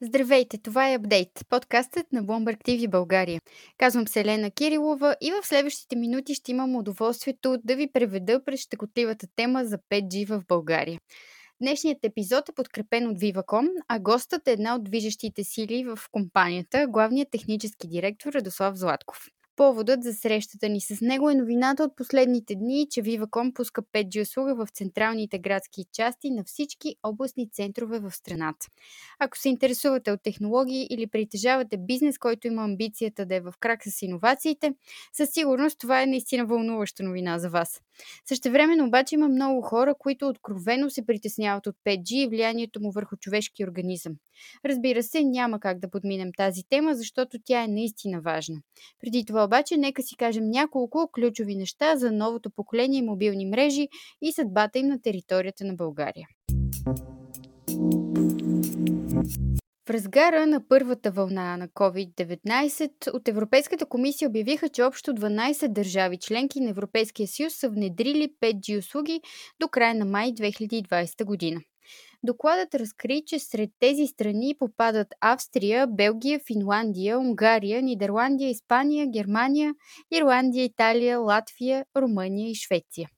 Здравейте, това е Апдейт, подкастът на Bloomberg TV България. Казвам се Елена Кирилова и в следващите минути ще имам удоволствието да ви преведа през щекотливата тема за 5G в България. Днешният епизод е подкрепен от Viva.com, а гостът е една от движещите сили в компанията, главният технически директор Радослав Златков. Поводът за срещата ни с него е новината от последните дни, че Viva.com пуска 5G услуга в централните градски части на всички областни центрове в страната. Ако се интересувате от технологии или притежавате бизнес, който има амбицията да е в крак с иновациите, със сигурност това е наистина вълнуваща новина за вас. Същевременно обаче има много хора, които откровено се притесняват от 5G и влиянието му върху човешки организъм. Разбира се, няма как да подминем тази тема, защото тя е наистина важна. Преди това обаче нека си кажем няколко ключови неща за новото поколение мобилни мрежи и съдбата им на територията на България. В разгара на първата вълна на COVID-19 от Европейската комисия обявиха, че общо 12 държави членки на Европейския съюз са внедрили 5G услуги до края на май 2020 година. Докладът разкри, че сред тези страни попадат Австрия, Белгия, Финландия, Унгария, Нидерландия, Испания, Германия, Ирландия, Италия, Латвия, Румъния и Швеция.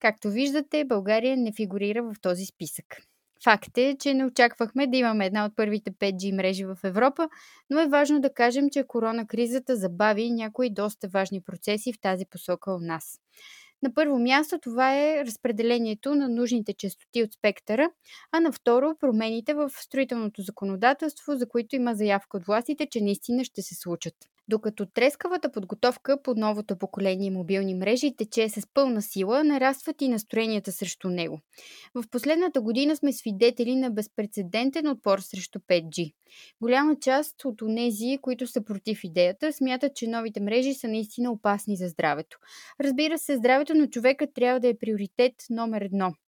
Както виждате, България не фигурира в този списък. Факт е, че не очаквахме да имаме една от първите 5G мрежи в Европа, но е важно да кажем, че корона кризата забави някои доста важни процеси в тази посока у нас. На първо място това е разпределението на нужните частоти от спектъра, а на второ промените в строителното законодателство, за които има заявка от властите, че наистина ще се случат. Докато трескавата подготовка по новото поколение мобилни мрежи тече с пълна сила, нарастват и настроенията срещу него. В последната година сме свидетели на безпредседентен отпор срещу 5G. Голяма част от онези, които са против идеята, смятат, че новите мрежи са наистина опасни за здравето. Разбира се, здравето на човека трябва да е приоритет номер едно –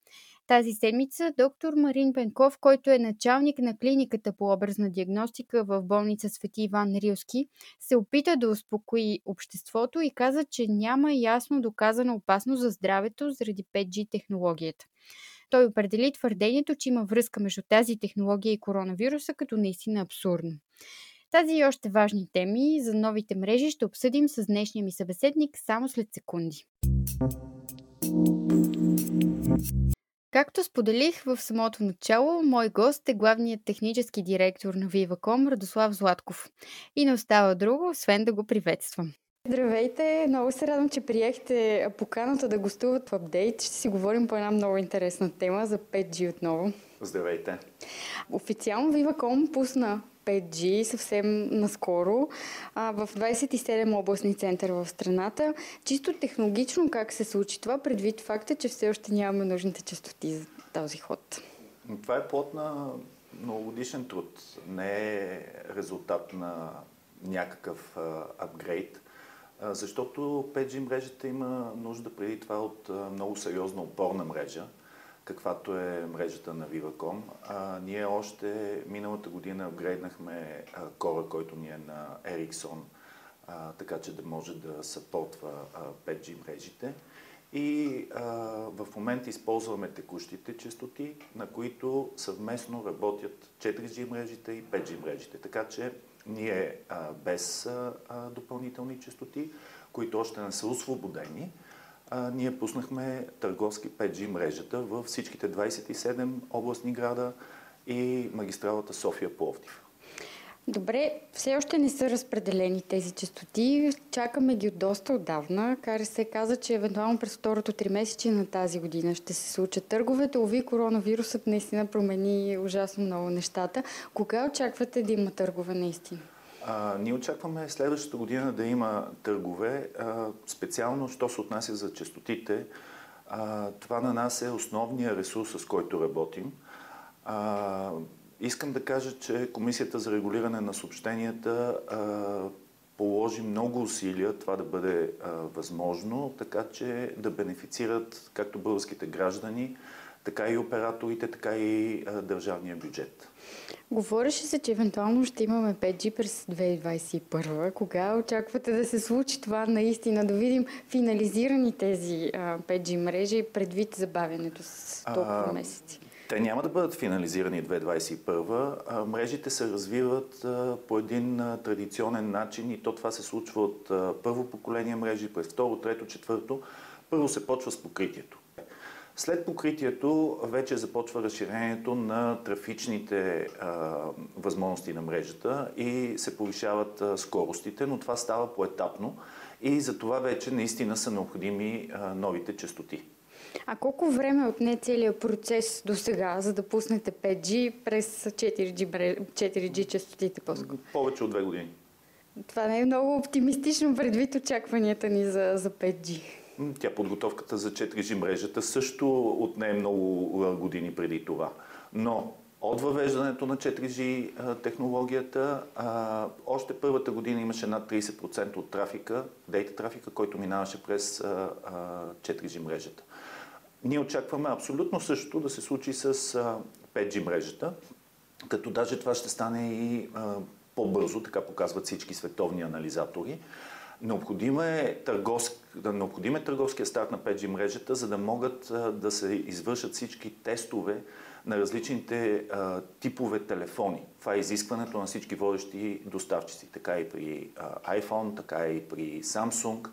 тази седмица доктор Марин Пенков, който е началник на клиниката по образна диагностика в болница Свети Иван Рилски, се опита да успокои обществото и каза, че няма ясно доказана опасност за здравето заради 5G технологията. Той определи твърдението, че има връзка между тази технология и коронавируса като наистина абсурдно. Тази и още важни теми за новите мрежи ще обсъдим с днешния ми събеседник само след секунди. Както споделих в самото начало, мой гост е главният технически директор на Viva.com Радослав Златков. И не остава друго, освен да го приветствам. Здравейте! Много се радвам, че приехте поканата да гостуват в апдейт. Ще си говорим по една много интересна тема за 5G отново. Здравейте! Официално Viva.com пусна 5G съвсем наскоро а, в 27 областни центъра в страната. Чисто технологично как се случи това, предвид факта, че все още нямаме нужните частоти за този ход? Това е плод на многогодишен труд. Не е резултат на някакъв апгрейд, защото 5G мрежата има нужда преди това от много сериозна опорна мрежа, каквато е мрежата на Viva.com. А, ние още миналата година апгрейднахме кора, който ни е на Ericsson, а, така че да може да съпортва 5G мрежите. И а, в момента използваме текущите частоти, на които съвместно работят 4G мрежите и 5G мрежите. Така че ние а, без а, допълнителни частоти, които още не са освободени, а, ние пуснахме търговски 5G мрежата във всичките 27 областни града и магистралата София-Пловдив. Добре, все още не са разпределени тези частоти. Чакаме ги от доста отдавна. Кари се каза, че евентуално през второто три месече на тази година ще се случат търговете. Ови, коронавирусът наистина промени ужасно много нещата. Кога очаквате да има търгове наистина? А, ние очакваме следващата година да има търгове, а, специално, що се отнася за частотите. А, това на нас е основният ресурс, с който работим. А, искам да кажа, че Комисията за регулиране на съобщенията а, положи много усилия това да бъде а, възможно, така че да бенефицират както българските граждани, така и операторите, така и а, държавния бюджет. Говореше се, че евентуално ще имаме 5G през 2021. Кога очаквате да се случи това наистина, да видим финализирани тези а, 5G мрежи предвид забавянето с толкова а, месеци? Те няма да бъдат финализирани 2021. А, мрежите се развиват а, по един а, традиционен начин и то това се случва от първо поколение мрежи, през второ, трето, четвърто. Първо се почва с покритието. След покритието вече започва разширението на трафичните а, възможности на мрежата и се повишават а, скоростите, но това става поетапно и за това вече наистина са необходими а, новите частоти. А колко време отне целият процес до сега, за да пуснете 5G през 4G, 4G частотите по-скоро? Повече от две години. Това не е много оптимистично предвид очакванията ни за, за 5G. Тя подготовката за 4G мрежата също отне много години преди това. Но от въвеждането на 4G технологията, още първата година имаше над 30% от трафика, дейта трафика, който минаваше през 4G мрежата. Ние очакваме абсолютно същото да се случи с 5G мрежата, като даже това ще стане и по-бързо, така показват всички световни анализатори. Необходим е, търговски, необходим е търговския старт на 5G мрежата, за да могат да се извършат всички тестове на различните а, типове телефони. Това е изискването на всички водещи доставчици, така и при а, iPhone, така и при Samsung.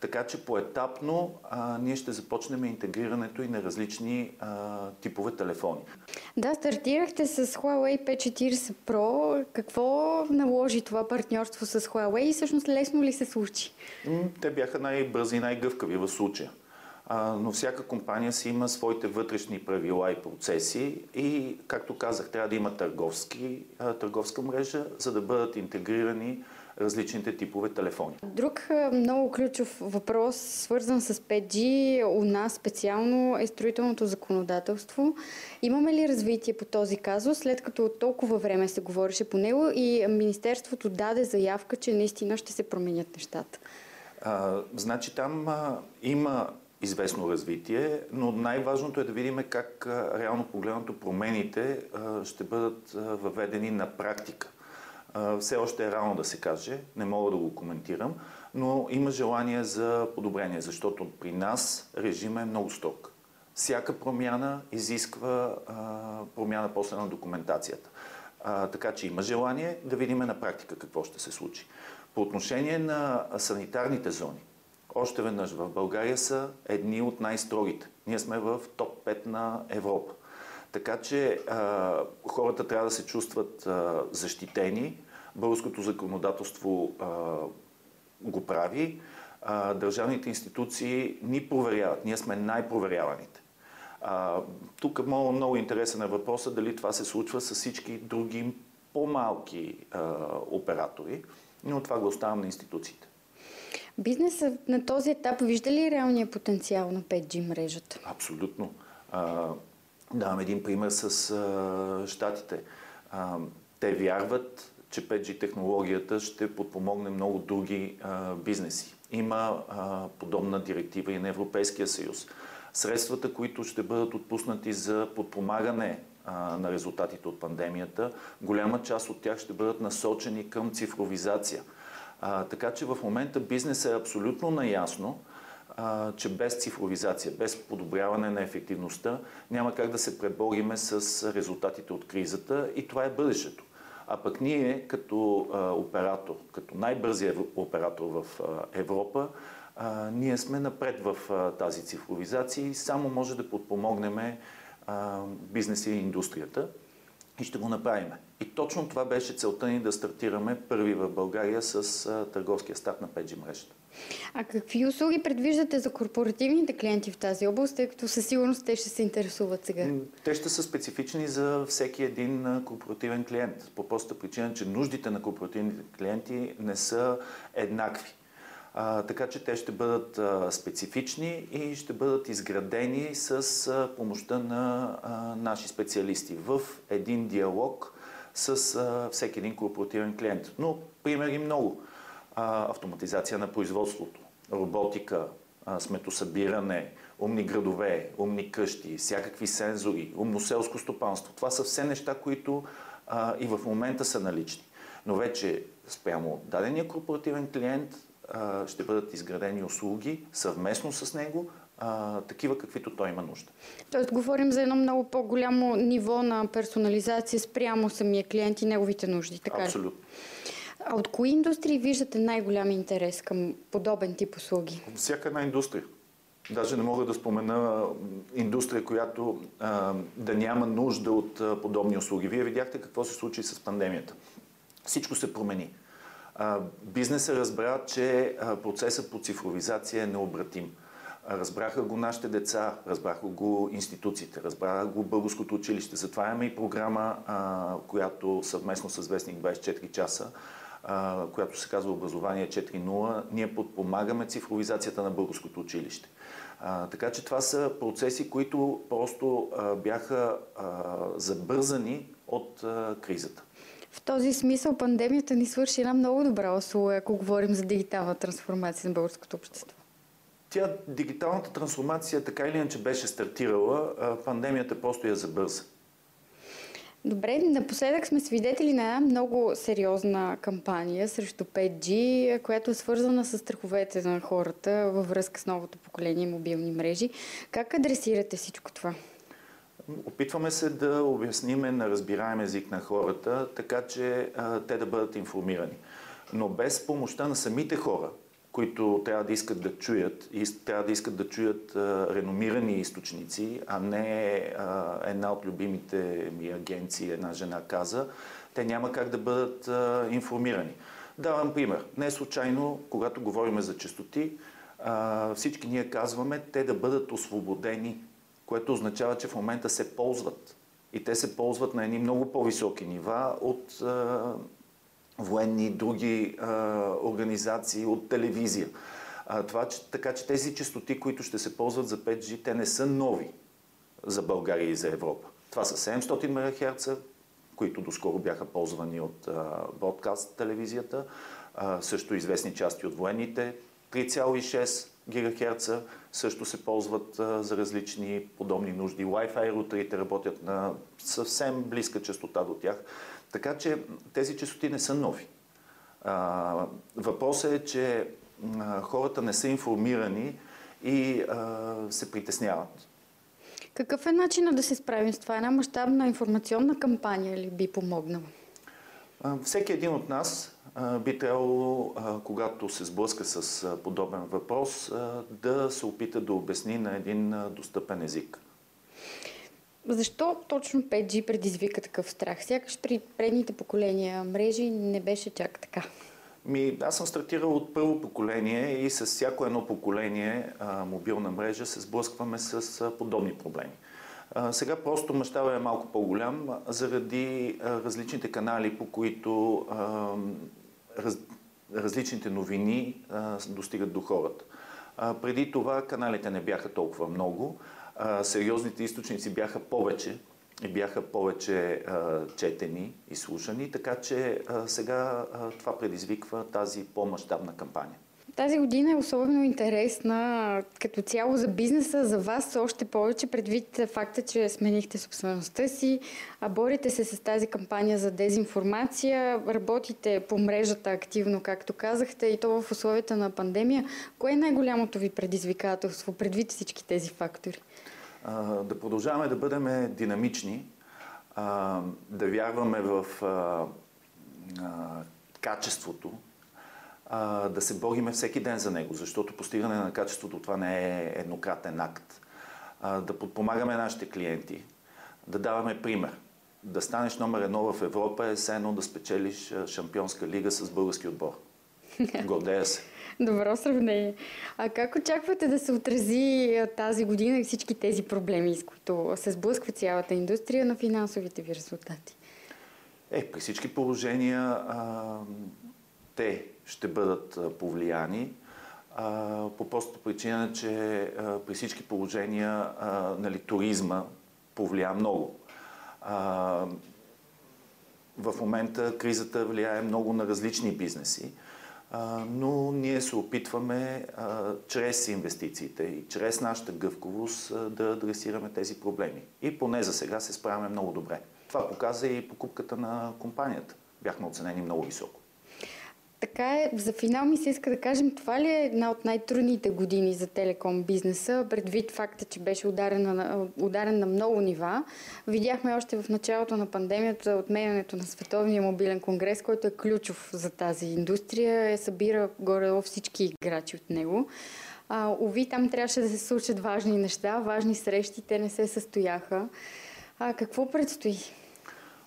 Така че поетапно а, ние ще започнем интегрирането и на различни а, типове телефони. Да, стартирахте с Huawei P40 Pro. Какво наложи това партньорство с Huawei и всъщност лесно ли се случи? Те бяха най-бързи и най-гъвкави в случая. Но всяка компания си има своите вътрешни правила и процеси и, както казах, трябва да има търговски, търговска мрежа, за да бъдат интегрирани различните типове телефони. Друг много ключов въпрос, свързан с 5G, у нас специално е строителното законодателство. Имаме ли развитие по този казус, след като толкова време се говореше по него и Министерството даде заявка, че наистина ще се променят нещата? А, значи там а, има известно развитие, но най-важното е да видим как реално погледнато промените ще бъдат въведени на практика все още е рано да се каже, не мога да го коментирам, но има желание за подобрение, защото при нас режим е много строг. Всяка промяна изисква промяна после на документацията. А, така че има желание да видим на практика какво ще се случи. По отношение на санитарните зони, още веднъж в България са едни от най-строгите. Ние сме в топ 5 на Европа. Така че а, хората трябва да се чувстват а, защитени, Българското законодателство а, го прави. А, държавните институции ни проверяват. Ние сме най-проверяваните. А, тук много, много интересен е въпросът дали това се случва с всички други по-малки а, оператори, но това го оставям на институциите. Бизнесът на този етап вижда ли реалния потенциал на 5G мрежата? Абсолютно. А, давам един пример с а, щатите. А, те вярват, че 5G технологията ще подпомогне много други а, бизнеси. Има а, подобна директива и на Европейския съюз. Средствата, които ще бъдат отпуснати за подпомагане а, на резултатите от пандемията, голяма част от тях ще бъдат насочени към цифровизация. А, така че в момента бизнесът е абсолютно наясно, че без цифровизация, без подобряване на ефективността, няма как да се пребориме с резултатите от кризата и това е бъдещето. А пък ние като оператор, като най-бързия оператор в Европа, ние сме напред в тази цифровизация и само може да подпомогнем бизнеса и индустрията и ще го направим. И точно това беше целта ни да стартираме първи в България с а, търговския старт на 5G мрежата. А какви услуги предвиждате за корпоративните клиенти в тази област, тъй като със сигурност те ще се интересуват сега? Те ще са специфични за всеки един корпоративен клиент. По простата причина, че нуждите на корпоративните клиенти не са еднакви. А, така че те ще бъдат а, специфични и ще бъдат изградени с а, помощта на а, наши специалисти в един диалог с а, всеки един корпоративен клиент. Но примери много. А, автоматизация на производството, роботика, сметосъбиране, умни градове, умни къщи, всякакви сензори, умно селско стопанство. Това са все неща, които а, и в момента са налични. Но вече спрямо дадения корпоративен клиент а, ще бъдат изградени услуги съвместно с него, а, такива каквито той има нужда. Тоест говорим за едно много по-голямо ниво на персонализация спрямо самия клиент и неговите нужди. Така Абсолютно. А от кои индустрии виждате най-голям интерес към подобен тип услуги? Всяка една индустрия. Даже не мога да спомена индустрия, която а, да няма нужда от а, подобни услуги. Вие видяхте какво се случи с пандемията. Всичко се промени. Бизнесът разбра, че процесът по цифровизация е необратим. Разбраха го нашите деца, разбраха го институциите, разбраха го българското училище. Затова имаме и програма, която съвместно с Вестник 24 часа която се казва Образование 4.0, ние подпомагаме цифровизацията на българското училище. Така че това са процеси, които просто бяха забързани от кризата. В този смисъл пандемията ни свърши една много добра услуга, ако говорим за дигитална трансформация на българското общество. Тя, дигиталната трансформация така или иначе беше стартирала, пандемията просто я забърза. Добре, напоследък сме свидетели на една много сериозна кампания срещу 5G, която е свързана с страховете на хората във връзка с новото поколение мобилни мрежи. Как адресирате всичко това? Опитваме се да обясниме на разбираем език на хората, така че те да бъдат информирани. Но без помощта на самите хора, които трябва да искат да чуят и трябва да искат да чуят а, реномирани източници, а не а, една от любимите ми агенции, една жена каза, те няма как да бъдат а, информирани. Давам пример. Не случайно, когато говорим за частоти, а, всички ние казваме те да бъдат освободени, което означава, че в момента се ползват. И те се ползват на едни много по-високи нива от а, военни други а, организации от телевизия. А, това, че, така че тези частоти, които ще се ползват за 5G, те не са нови за България и за Европа. Това са 700 МГц, които доскоро бяха ползвани от бродкаст телевизията, а, също известни части от военните. 3,6 ГГц също се ползват а, за различни подобни нужди. Wi-Fi рутерите работят на съвсем близка частота до тях. Така че тези частоти не са нови. А, въпросът е, че а, хората не са информирани и се притесняват. Какъв е начинът да се справим с това? Една мащабна информационна кампания ли би помогнала? Всеки един от нас би трябвало, когато се сблъска с подобен въпрос, да се опита да обясни на един достъпен език. Защо точно 5G предизвика такъв страх? Сякаш при предните поколения мрежи не беше чак така. Ми, аз съм стартирал от първо поколение и с всяко едно поколение а, мобилна мрежа се сблъскваме с а, подобни проблеми. А, сега просто мащаба е малко по-голям заради а, различните канали, по които а, раз, различните новини а, достигат до хората. А, преди това каналите не бяха толкова много, а, сериозните източници бяха повече и бяха повече а, четени и слушани, така че а, сега а, това предизвиква тази по-масштабна кампания. Тази година е особено интересна като цяло за бизнеса, за вас още повече предвид факта, че сменихте собствеността си, а борите се с тази кампания за дезинформация, работите по мрежата активно, както казахте, и то в условията на пандемия. Кое е най-голямото ви предизвикателство предвид всички тези фактори? да продължаваме да бъдем динамични, да вярваме в качеството, да се бориме всеки ден за него, защото постигане на качеството това не е еднократен акт. Да подпомагаме нашите клиенти, да даваме пример. Да станеш номер едно в Европа е все едно да спечелиш шампионска лига с български отбор. Гордея се. Добро сравнение. А как очаквате да се отрази тази година и всички тези проблеми, с които се сблъсква цялата индустрия на финансовите ви резултати? Е, при всички положения а, те ще бъдат повлияни по простата причина, че при всички положения нали, туризма повлия много. В момента кризата влияе много на различни бизнеси но ние се опитваме чрез инвестициите и чрез нашата гъвковост да адресираме тези проблеми. И поне за сега се справяме много добре. Това показа и покупката на компанията. Бяхме оценени много високо. Така е, за финал ми се иска да кажем, това ли е една от най-трудните години за телеком бизнеса, предвид факта, че беше ударен на, ударен на много нива. Видяхме още в началото на пандемията отменянето на Световния мобилен конгрес, който е ключов за тази индустрия, е събира горе всички играчи от него. А, уви, там трябваше да се случат важни неща, важни срещи, те не се състояха. А какво предстои?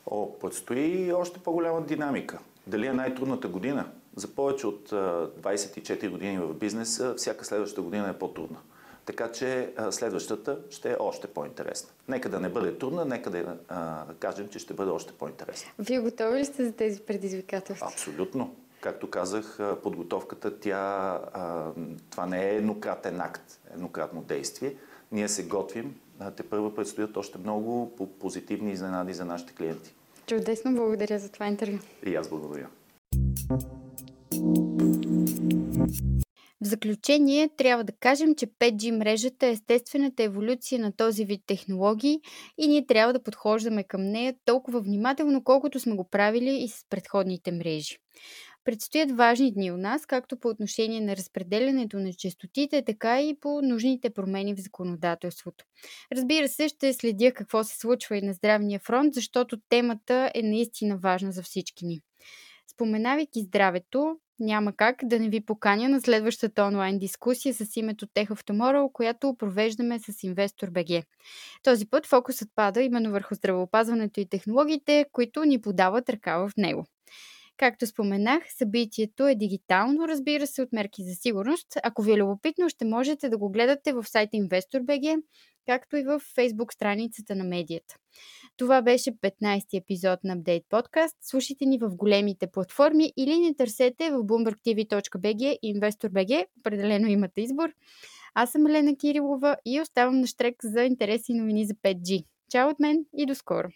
О, предстои още по-голяма динамика. Дали е най-трудната година? За повече от 24 години в бизнеса, всяка следваща година е по-трудна. Така че следващата ще е още по-интересна. Нека да не бъде трудна, нека да а, кажем, че ще бъде още по-интересна. Вие готови ли сте за тези предизвикателства? Абсолютно. Както казах, подготовката, тя, а, това не е еднократен акт, еднократно действие. Ние се готвим. Те първо предстоят още много позитивни изненади за нашите клиенти. Чудесно, благодаря за това интервю. И аз благодаря. В заключение трябва да кажем, че 5G мрежата е естествената еволюция на този вид технологии и ние трябва да подхождаме към нея толкова внимателно, колкото сме го правили и с предходните мрежи. Предстоят важни дни у нас, както по отношение на разпределянето на частотите, така и по нужните промени в законодателството. Разбира се, ще следя какво се случва и на здравния фронт, защото темата е наистина важна за всички ни. Споменавайки здравето, няма как да не ви поканя на следващата онлайн дискусия с името Tech of Tomorrow, която провеждаме с Investor BG. Този път фокусът пада именно върху здравеопазването и технологиите, които ни подават ръка в него. Както споменах, събитието е дигитално, разбира се, от мерки за сигурност. Ако ви е любопитно, ще можете да го гледате в сайта InvestorBG, както и в Facebook страницата на медията. Това беше 15-ти епизод на Update Podcast. Слушайте ни в големите платформи или не търсете в bloombergtv.bg и InvestorBG. Определено имате избор. Аз съм Елена Кирилова и оставам на штрек за интереси и новини за 5G. Чао от мен и до скоро!